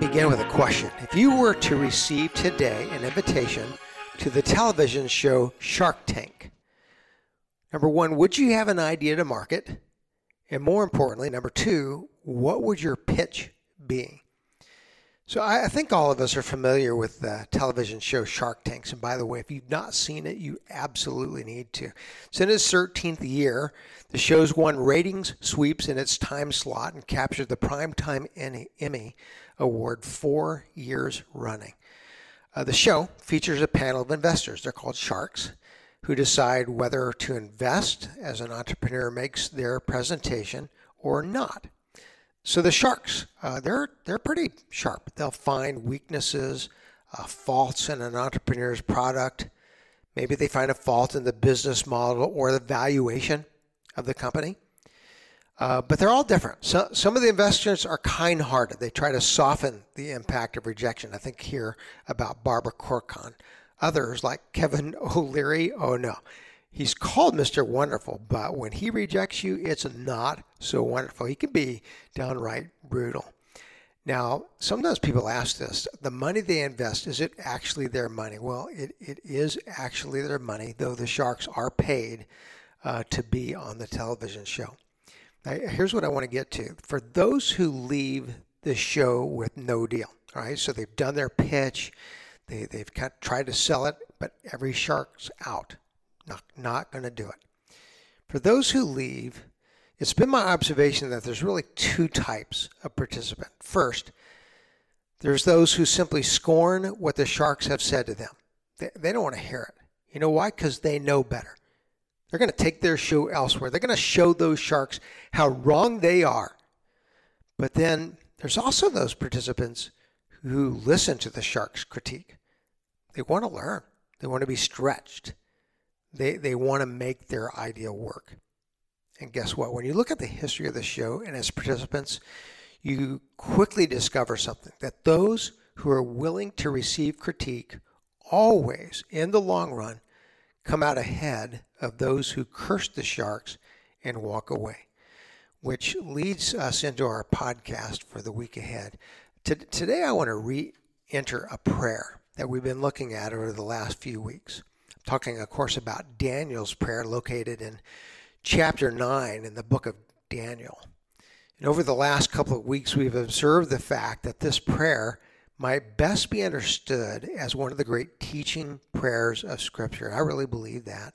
to begin with a question. If you were to receive today an invitation to the television show Shark Tank, number one, would you have an idea to market? And more importantly, number two, what would your pitch be? So I, think all of us are familiar with the television show Shark Tanks. And by the way, if you've not seen it, you absolutely need to. It's in its 13th year. The show's won ratings sweeps in its time slot and captured the Primetime Emmy Award four years running. Uh, the show features a panel of investors. They're called sharks who decide whether to invest as an entrepreneur makes their presentation or not. So the sharks, uh, they're they're pretty sharp. They'll find weaknesses, uh, faults in an entrepreneur's product. Maybe they find a fault in the business model or the valuation of the company. Uh, but they're all different. So, some of the investors are kind hearted. They try to soften the impact of rejection. I think here about Barbara Corcoran. Others, like Kevin O'Leary, oh no, He's called Mr. Wonderful, but when he rejects you, it's not so wonderful. He can be downright brutal. Now, sometimes people ask this the money they invest, is it actually their money? Well, it, it is actually their money, though the Sharks are paid uh, to be on the television show. Now, here's what I want to get to. For those who leave the show with no deal, all right, so they've done their pitch, they, they've tried to sell it, but every Shark's out. Not, not going to do it. For those who leave, it's been my observation that there's really two types of participant. First, there's those who simply scorn what the sharks have said to them. They, they don't want to hear it. You know why? Because they know better. They're going to take their show elsewhere. They're going to show those sharks how wrong they are. But then there's also those participants who listen to the sharks' critique. They want to learn, they want to be stretched. They, they want to make their idea work. And guess what? When you look at the history of the show and its participants, you quickly discover something that those who are willing to receive critique always, in the long run, come out ahead of those who curse the sharks and walk away. Which leads us into our podcast for the week ahead. Today, I want to re enter a prayer that we've been looking at over the last few weeks talking, of course, about Daniel's prayer located in chapter 9 in the book of Daniel. And over the last couple of weeks, we've observed the fact that this prayer might best be understood as one of the great teaching prayers of Scripture. I really believe that.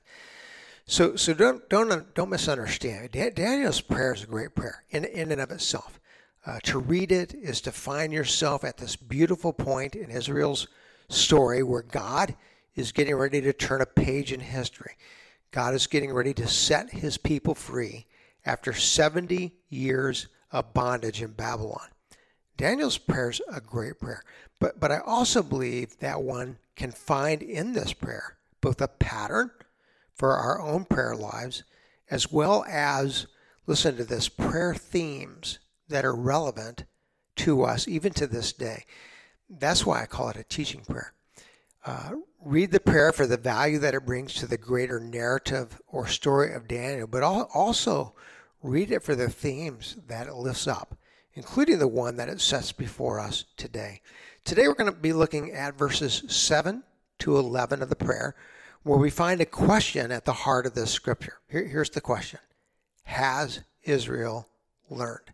So, so don't don't don't misunderstand. Daniel's prayer is a great prayer in in and of itself. Uh, to read it is to find yourself at this beautiful point in Israel's story where God is getting ready to turn a page in history. God is getting ready to set his people free after 70 years of bondage in Babylon. Daniel's prayer is a great prayer, but, but I also believe that one can find in this prayer both a pattern for our own prayer lives as well as, listen to this, prayer themes that are relevant to us even to this day. That's why I call it a teaching prayer. Uh, read the prayer for the value that it brings to the greater narrative or story of Daniel, but also read it for the themes that it lifts up, including the one that it sets before us today. Today we're going to be looking at verses 7 to 11 of the prayer, where we find a question at the heart of this scripture. Here, here's the question Has Israel learned?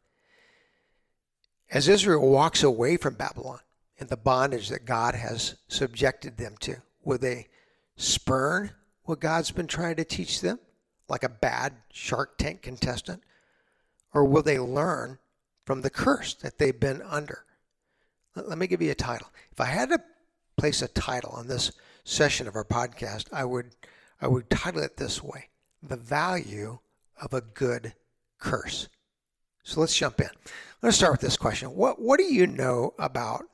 As Israel walks away from Babylon and the bondage that God has subjected them to, Will they spurn what God's been trying to teach them, like a bad Shark Tank contestant? Or will they learn from the curse that they've been under? Let me give you a title. If I had to place a title on this session of our podcast, I would I would title it this way: The Value of a Good Curse. So let's jump in. Let's start with this question. What what do you know about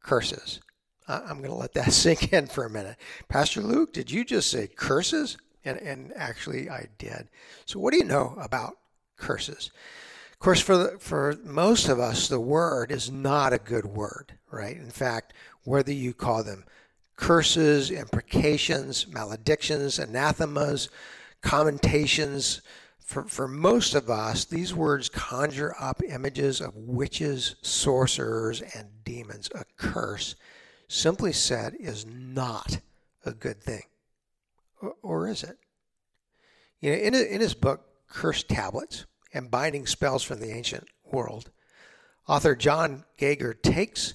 curses? I'm going to let that sink in for a minute. Pastor Luke, did you just say curses? And, and actually, I did. So, what do you know about curses? Of course, for, the, for most of us, the word is not a good word, right? In fact, whether you call them curses, imprecations, maledictions, anathemas, comminations, for, for most of us, these words conjure up images of witches, sorcerers, and demons. A curse, simply said, is not a good thing. Or, or is it? You know, in, in his book, Cursed Tablets and Binding Spells from the Ancient World, author John Gager takes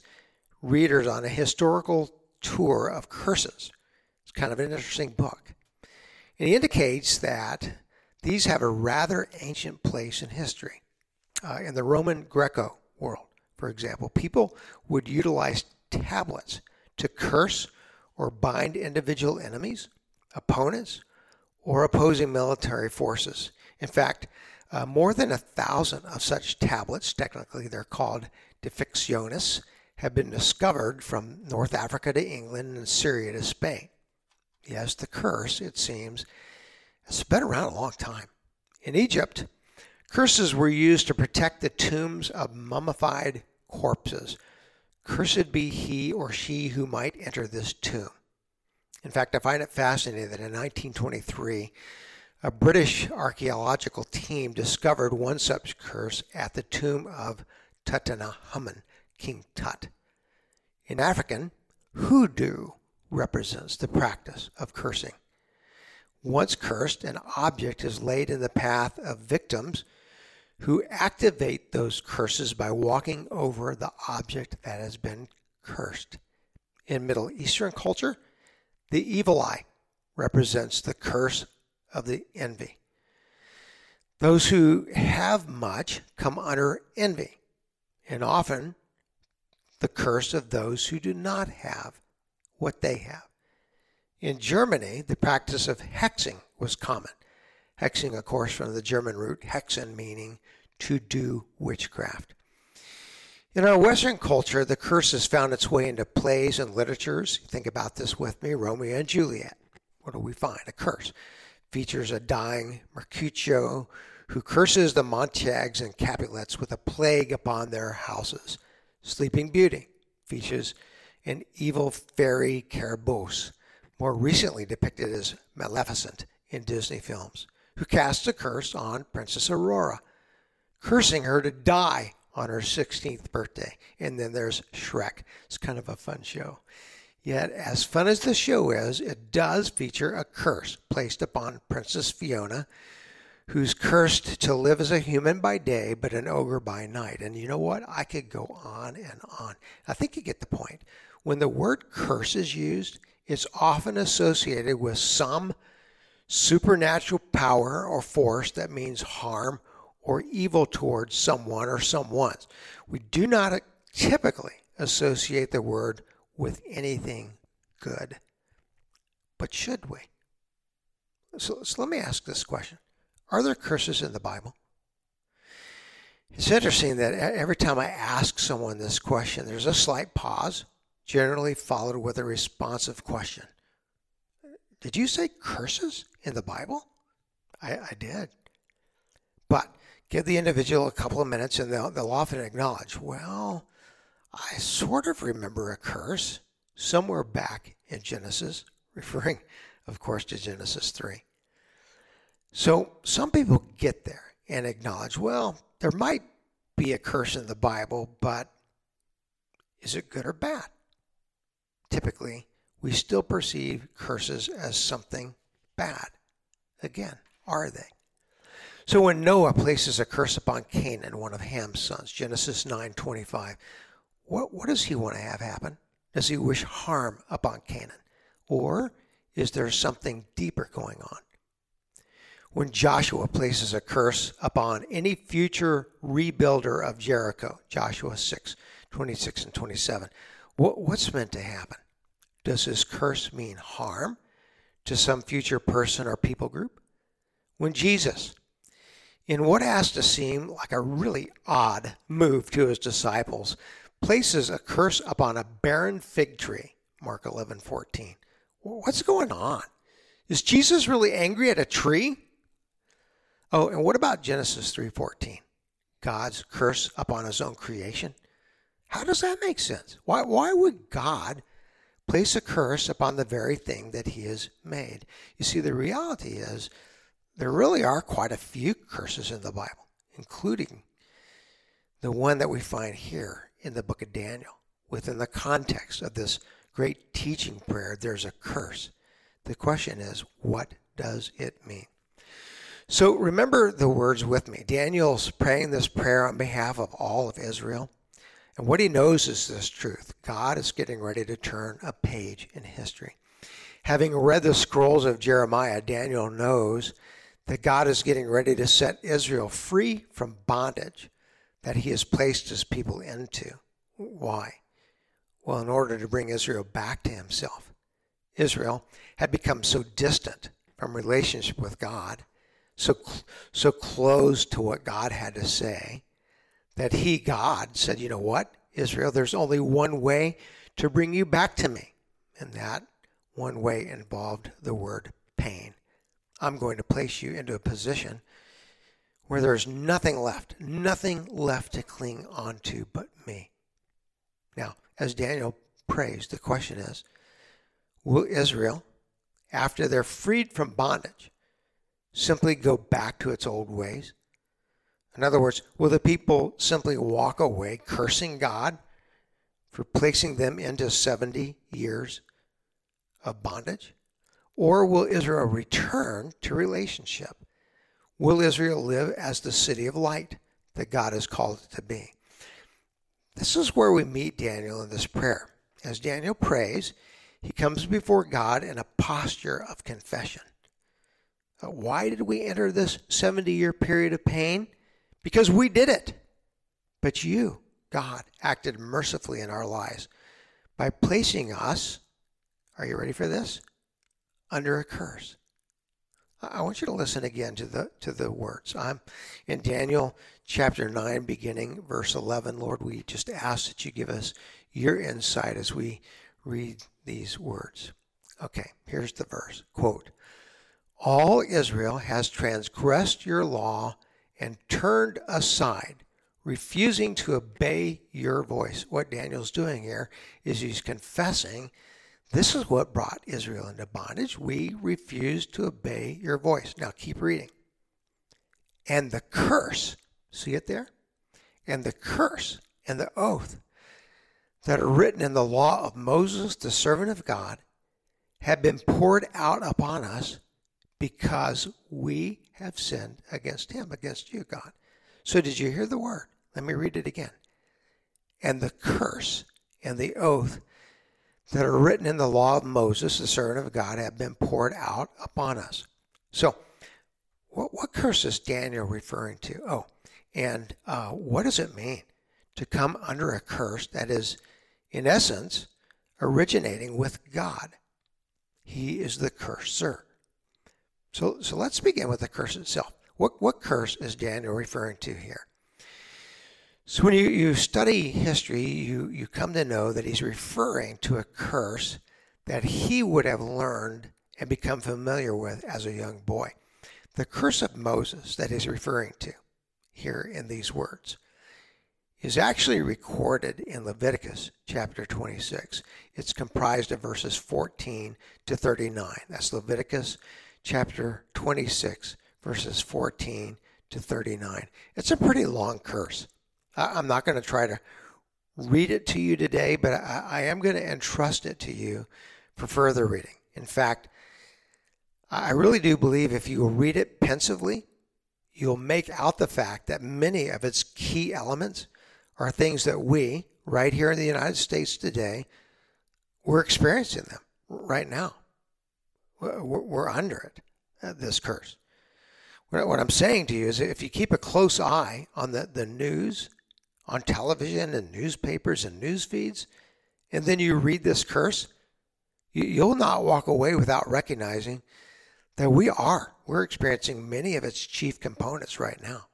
readers on a historical tour of curses. It's kind of an interesting book. And he indicates that these have a rather ancient place in history. Uh, in the Roman Greco world, for example, people would utilize tablets to curse or bind individual enemies, opponents, or opposing military forces. In fact, uh, more than a thousand of such tablets, technically they're called defixiones, have been discovered from North Africa to England and Syria to Spain. Yes, the curse, it seems, it's been around a long time. In Egypt, curses were used to protect the tombs of mummified corpses. Cursed be he or she who might enter this tomb. In fact, I find it fascinating that in 1923, a British archaeological team discovered one such curse at the tomb of Tutankhamun, King Tut. In African, hoodoo represents the practice of cursing. Once cursed, an object is laid in the path of victims who activate those curses by walking over the object that has been cursed. In Middle Eastern culture, the evil eye represents the curse of the envy. Those who have much come under envy, and often the curse of those who do not have what they have. In Germany, the practice of hexing was common. Hexing, of course, from the German root hexen, meaning to do witchcraft. In our Western culture, the curse has found its way into plays and literatures. Think about this with me Romeo and Juliet. What do we find? A curse. Features a dying Mercutio who curses the Montagues and Capulets with a plague upon their houses. Sleeping Beauty features an evil fairy Carabosse more recently depicted as Maleficent in Disney films, who casts a curse on Princess Aurora, cursing her to die on her 16th birthday. And then there's Shrek. It's kind of a fun show. Yet, as fun as the show is, it does feature a curse placed upon Princess Fiona, who's cursed to live as a human by day, but an ogre by night. And you know what? I could go on and on. I think you get the point. When the word curse is used, it's often associated with some supernatural power or force that means harm or evil towards someone or someone's. We do not typically associate the word with anything good. But should we? So, so let me ask this question Are there curses in the Bible? It's interesting that every time I ask someone this question, there's a slight pause generally followed with a responsive question. Did you say curses in the Bible? I, I did. But give the individual a couple of minutes and they'll, they'll often acknowledge, well, I sort of remember a curse somewhere back in Genesis, referring, of course, to Genesis 3. So some people get there and acknowledge, well, there might be a curse in the Bible, but is it good or bad? typically we still perceive curses as something bad. Again, are they? So when Noah places a curse upon Canaan, one of Ham's sons, Genesis 9:25, what, what does he want to have happen? Does he wish harm upon Canaan? Or is there something deeper going on? When Joshua places a curse upon any future rebuilder of Jericho, Joshua 6, 26 and 27, what, what's meant to happen? Does this curse mean harm to some future person or people group? When Jesus, in what has to seem like a really odd move to his disciples, places a curse upon a barren fig tree, Mark 11, 14. What's going on? Is Jesus really angry at a tree? Oh, and what about Genesis 3:14? God's curse upon his own creation? How does that make sense? Why, why would God place a curse upon the very thing that he has made? You see, the reality is there really are quite a few curses in the Bible, including the one that we find here in the book of Daniel. Within the context of this great teaching prayer, there's a curse. The question is, what does it mean? So remember the words with me. Daniel's praying this prayer on behalf of all of Israel. And what he knows is this truth God is getting ready to turn a page in history. Having read the scrolls of Jeremiah, Daniel knows that God is getting ready to set Israel free from bondage that he has placed his people into. Why? Well, in order to bring Israel back to himself. Israel had become so distant from relationship with God, so, so close to what God had to say, that he, God, said, You know what, Israel, there's only one way to bring you back to me. And that one way involved the word pain. I'm going to place you into a position where there's nothing left, nothing left to cling onto but me. Now, as Daniel prays, the question is Will Israel, after they're freed from bondage, simply go back to its old ways? In other words, will the people simply walk away cursing God for placing them into 70 years of bondage? Or will Israel return to relationship? Will Israel live as the city of light that God has called it to be? This is where we meet Daniel in this prayer. As Daniel prays, he comes before God in a posture of confession. Why did we enter this 70 year period of pain? Because we did it. But you, God, acted mercifully in our lives by placing us, are you ready for this? Under a curse. I want you to listen again to the to the words. I'm in Daniel chapter 9 beginning verse 11. Lord, we just ask that you give us your insight as we read these words. Okay, here's the verse. Quote, All Israel has transgressed your law and turned aside, refusing to obey your voice. What Daniel's doing here is he's confessing this is what brought Israel into bondage. We refused to obey your voice. Now keep reading. And the curse, see it there? And the curse and the oath that are written in the law of Moses, the servant of God, have been poured out upon us because we have sinned against him, against you, God. So, did you hear the word? Let me read it again. And the curse and the oath that are written in the law of Moses, the servant of God, have been poured out upon us. So, what, what curse is Daniel referring to? Oh, and uh, what does it mean to come under a curse that is, in essence, originating with God? He is the curser. So, so let's begin with the curse itself. What, what curse is Daniel referring to here? So when you, you study history, you, you come to know that he's referring to a curse that he would have learned and become familiar with as a young boy. The curse of Moses that he's referring to here in these words is actually recorded in Leviticus chapter 26. It's comprised of verses 14 to 39. That's Leviticus chapter 26, verses 14 to 39. It's a pretty long curse. I'm not going to try to read it to you today, but I, am going to entrust it to you for further reading. In fact, I really do believe if you read it pensively, you'll make out the fact that many of its key elements are things that we, right here in the United States today, we're experiencing them right now. We're under it, uh, this curse. What I'm saying to you is if you keep a close eye on the, the news, on television and newspapers and news feeds, and then you read this curse, you'll not walk away without recognizing that we are. We're experiencing many of its chief components right now.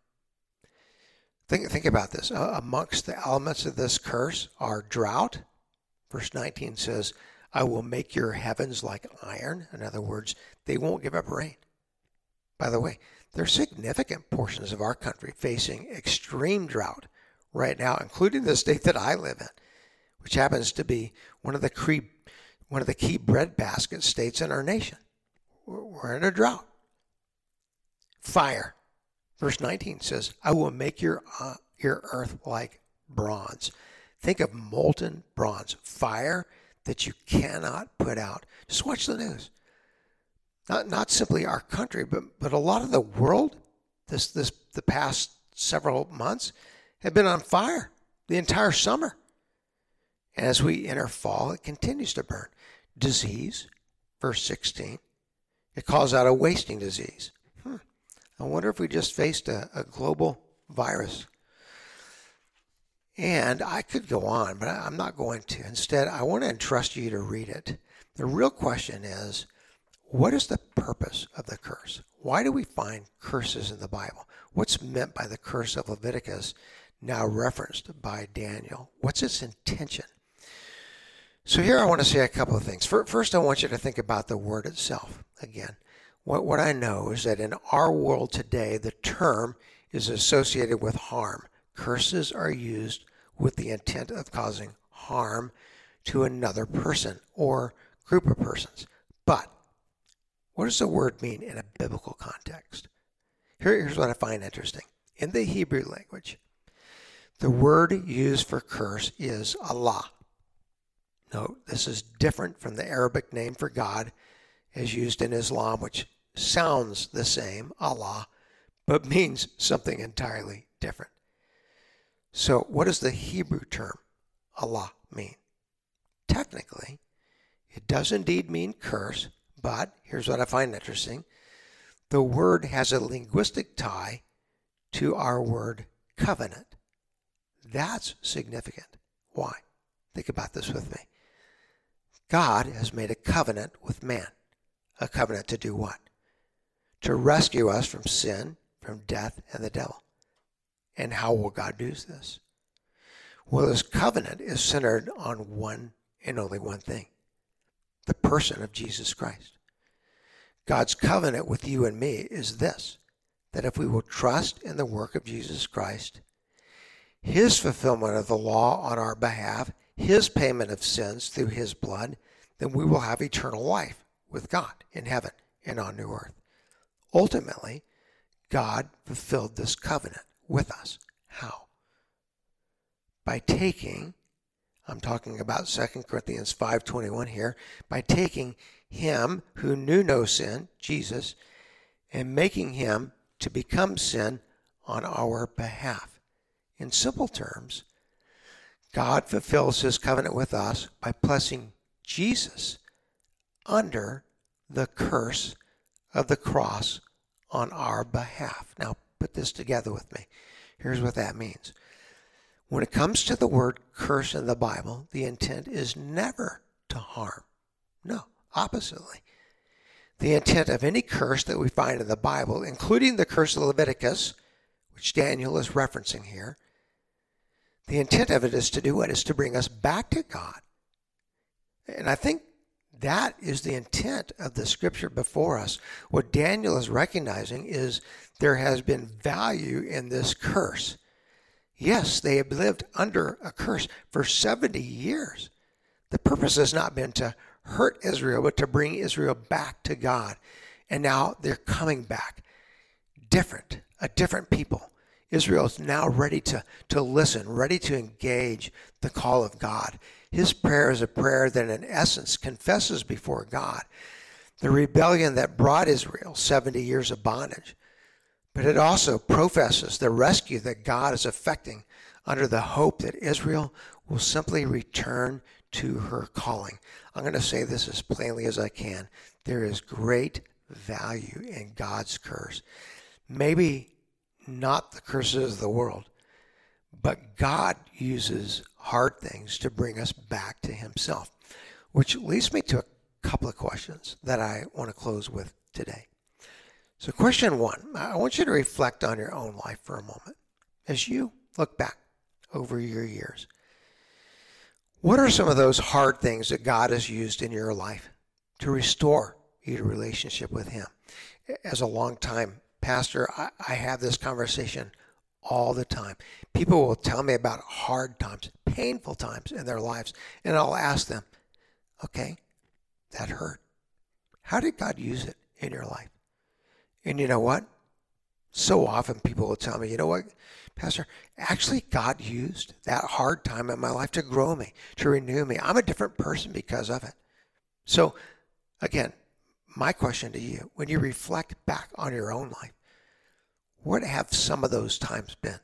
Think, think about this. Uh, amongst the elements of this curse are drought. Verse 19 says, I will make your heavens like iron. In other words, they won't give up rain. By the way, there are significant portions of our country facing extreme drought right now, including the state that I live in, which happens to be one of the key, one of the key breadbasket states in our nation. We're in a drought. Fire. Verse 19 says, I will make your, uh, your earth like bronze. Think of molten bronze, fire that you cannot put out. Just watch the news. Not, not simply our country, but, but a lot of the world this, this the past several months have been on fire the entire summer. And as we enter fall, it continues to burn. Disease, verse 16, it calls out a wasting disease. Hmm. I wonder if we just faced a, a global virus and I could go on, but I'm not going to. Instead, I want to entrust you to read it. The real question is what is the purpose of the curse? Why do we find curses in the Bible? What's meant by the curse of Leviticus, now referenced by Daniel? What's its intention? So, here I want to say a couple of things. First, I want you to think about the word itself. Again, what, what I know is that in our world today, the term is associated with harm. Curses are used with the intent of causing harm to another person or group of persons. But what does the word mean in a biblical context? Here, here's what I find interesting. In the Hebrew language, the word used for curse is Allah. Note, this is different from the Arabic name for God as used in Islam, which sounds the same, Allah, but means something entirely different. So, what does the Hebrew term Allah mean? Technically, it does indeed mean curse, but here's what I find interesting the word has a linguistic tie to our word covenant. That's significant. Why? Think about this with me. God has made a covenant with man. A covenant to do what? To rescue us from sin, from death, and the devil. And how will God do this? Well, his covenant is centered on one and only one thing the person of Jesus Christ. God's covenant with you and me is this that if we will trust in the work of Jesus Christ, his fulfillment of the law on our behalf, his payment of sins through his blood, then we will have eternal life with God in heaven and on new earth. Ultimately, God fulfilled this covenant with us. How? By taking, I'm talking about 2 Corinthians 5:21 here, by taking him who knew no sin, Jesus, and making him to become sin on our behalf. In simple terms, God fulfills his covenant with us by placing Jesus under the curse of the cross on our behalf. Now, put this together with me. Here's what that means. When it comes to the word curse in the Bible, the intent is never to harm. No, oppositely. The intent of any curse that we find in the Bible, including the curse of Leviticus, which Daniel is referencing here, the intent of it is to do what? Is to bring us back to God. And I think that is the intent of the scripture before us. What Daniel is recognizing is there has been value in this curse. Yes, they have lived under a curse for 70 years. The purpose has not been to hurt Israel, but to bring Israel back to God. And now they're coming back different, a different people. Israel is now ready to, to listen, ready to engage the call of God. His prayer is a prayer that, in essence, confesses before God the rebellion that brought Israel 70 years of bondage. But it also professes the rescue that God is effecting under the hope that Israel will simply return to her calling. I'm going to say this as plainly as I can. There is great value in God's curse. Maybe not the curses of the world, but God uses hard things to bring us back to Himself. Which leads me to a couple of questions that I want to close with today. So, question one I want you to reflect on your own life for a moment as you look back over your years. What are some of those hard things that God has used in your life to restore your relationship with Him? As a long-time pastor, I, I have this conversation all the time. People will tell me about hard times, painful times in their lives, and I'll ask them, okay, that hurt. How did God use it in your life? And you know what? So often people will tell me, you know what, Pastor, actually, God used that hard time in my life to grow me, to renew me. I'm a different person because of it. So, again, my question to you when you reflect back on your own life, what have some of those times been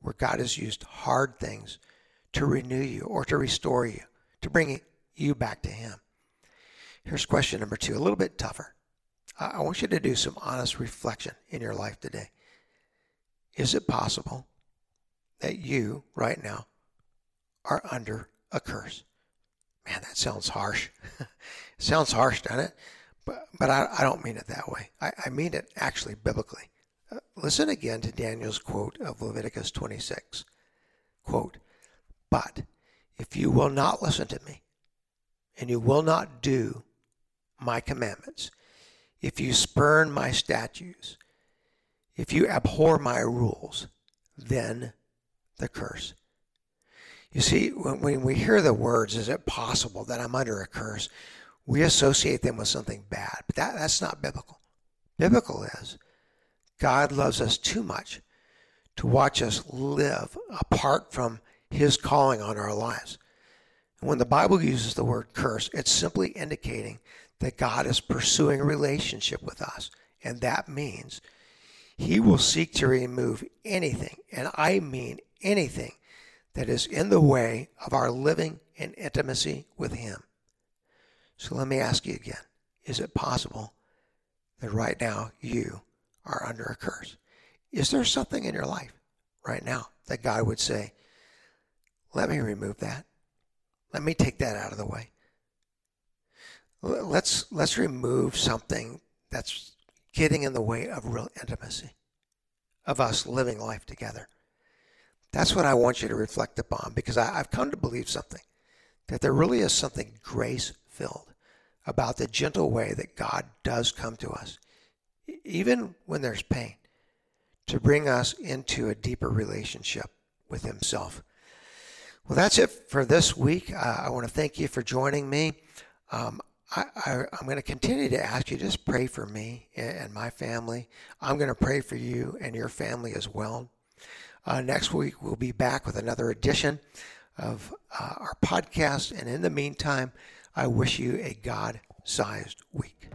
where God has used hard things to renew you or to restore you, to bring you back to Him? Here's question number two, a little bit tougher. I want you to do some honest reflection in your life today. Is it possible that you, right now, are under a curse? Man, that sounds harsh. sounds harsh, doesn't it? But, but I, I don't mean it that way. I, I mean it actually biblically. Listen again to Daniel's quote of Leviticus 26. Quote, But if you will not listen to me, and you will not do my commandments, if you spurn my statutes, if you abhor my rules, then the curse. You see, when, when we hear the words, is it possible that I'm under a curse? We associate them with something bad, but that, that's not biblical. Biblical is God loves us too much to watch us live apart from his calling on our lives. And when the Bible uses the word curse, it's simply indicating that God is pursuing a relationship with us. And that means he will seek to remove anything, and I mean anything, that is in the way of our living in intimacy with him. So let me ask you again is it possible that right now you are under a curse? Is there something in your life right now that God would say, let me remove that? Let me take that out of the way let's let's remove something that's getting in the way of real intimacy of us living life together that's what i want you to reflect upon because I, i've come to believe something that there really is something grace filled about the gentle way that god does come to us even when there's pain to bring us into a deeper relationship with himself well that's it for this week uh, i want to thank you for joining me um, I, am going to continue to ask you just pray for me and my family. I'm going to pray for you and your family as well. Uh, next week, we'll be back with another edition of uh, our podcast. And in the meantime, I wish you a God sized week.